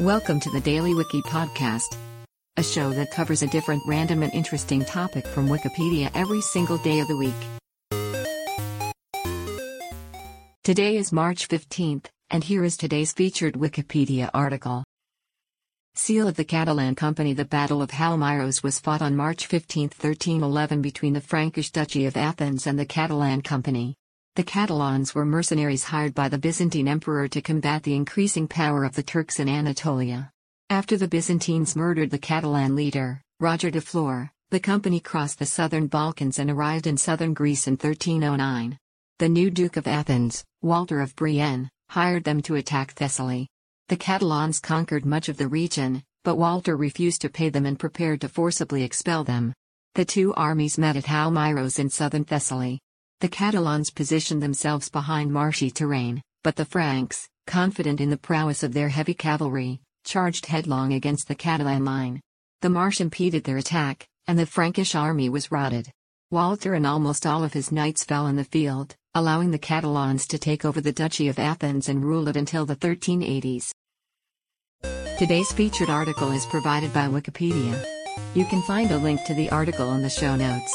Welcome to the Daily Wiki Podcast, a show that covers a different random and interesting topic from Wikipedia every single day of the week. Today is March 15th, and here is today's featured Wikipedia article. Seal of the Catalan Company The Battle of Halmyros was fought on March 15, 1311 between the Frankish Duchy of Athens and the Catalan Company. The Catalans were mercenaries hired by the Byzantine Emperor to combat the increasing power of the Turks in Anatolia. After the Byzantines murdered the Catalan leader, Roger de Flor, the company crossed the southern Balkans and arrived in southern Greece in 1309. The new Duke of Athens, Walter of Brienne, hired them to attack Thessaly. The Catalans conquered much of the region, but Walter refused to pay them and prepared to forcibly expel them. The two armies met at Halmyros in southern Thessaly. The Catalans positioned themselves behind marshy terrain, but the Franks, confident in the prowess of their heavy cavalry, charged headlong against the Catalan line. The marsh impeded their attack, and the Frankish army was routed. Walter and almost all of his knights fell in the field, allowing the Catalans to take over the Duchy of Athens and rule it until the 1380s. Today's featured article is provided by Wikipedia. You can find a link to the article in the show notes.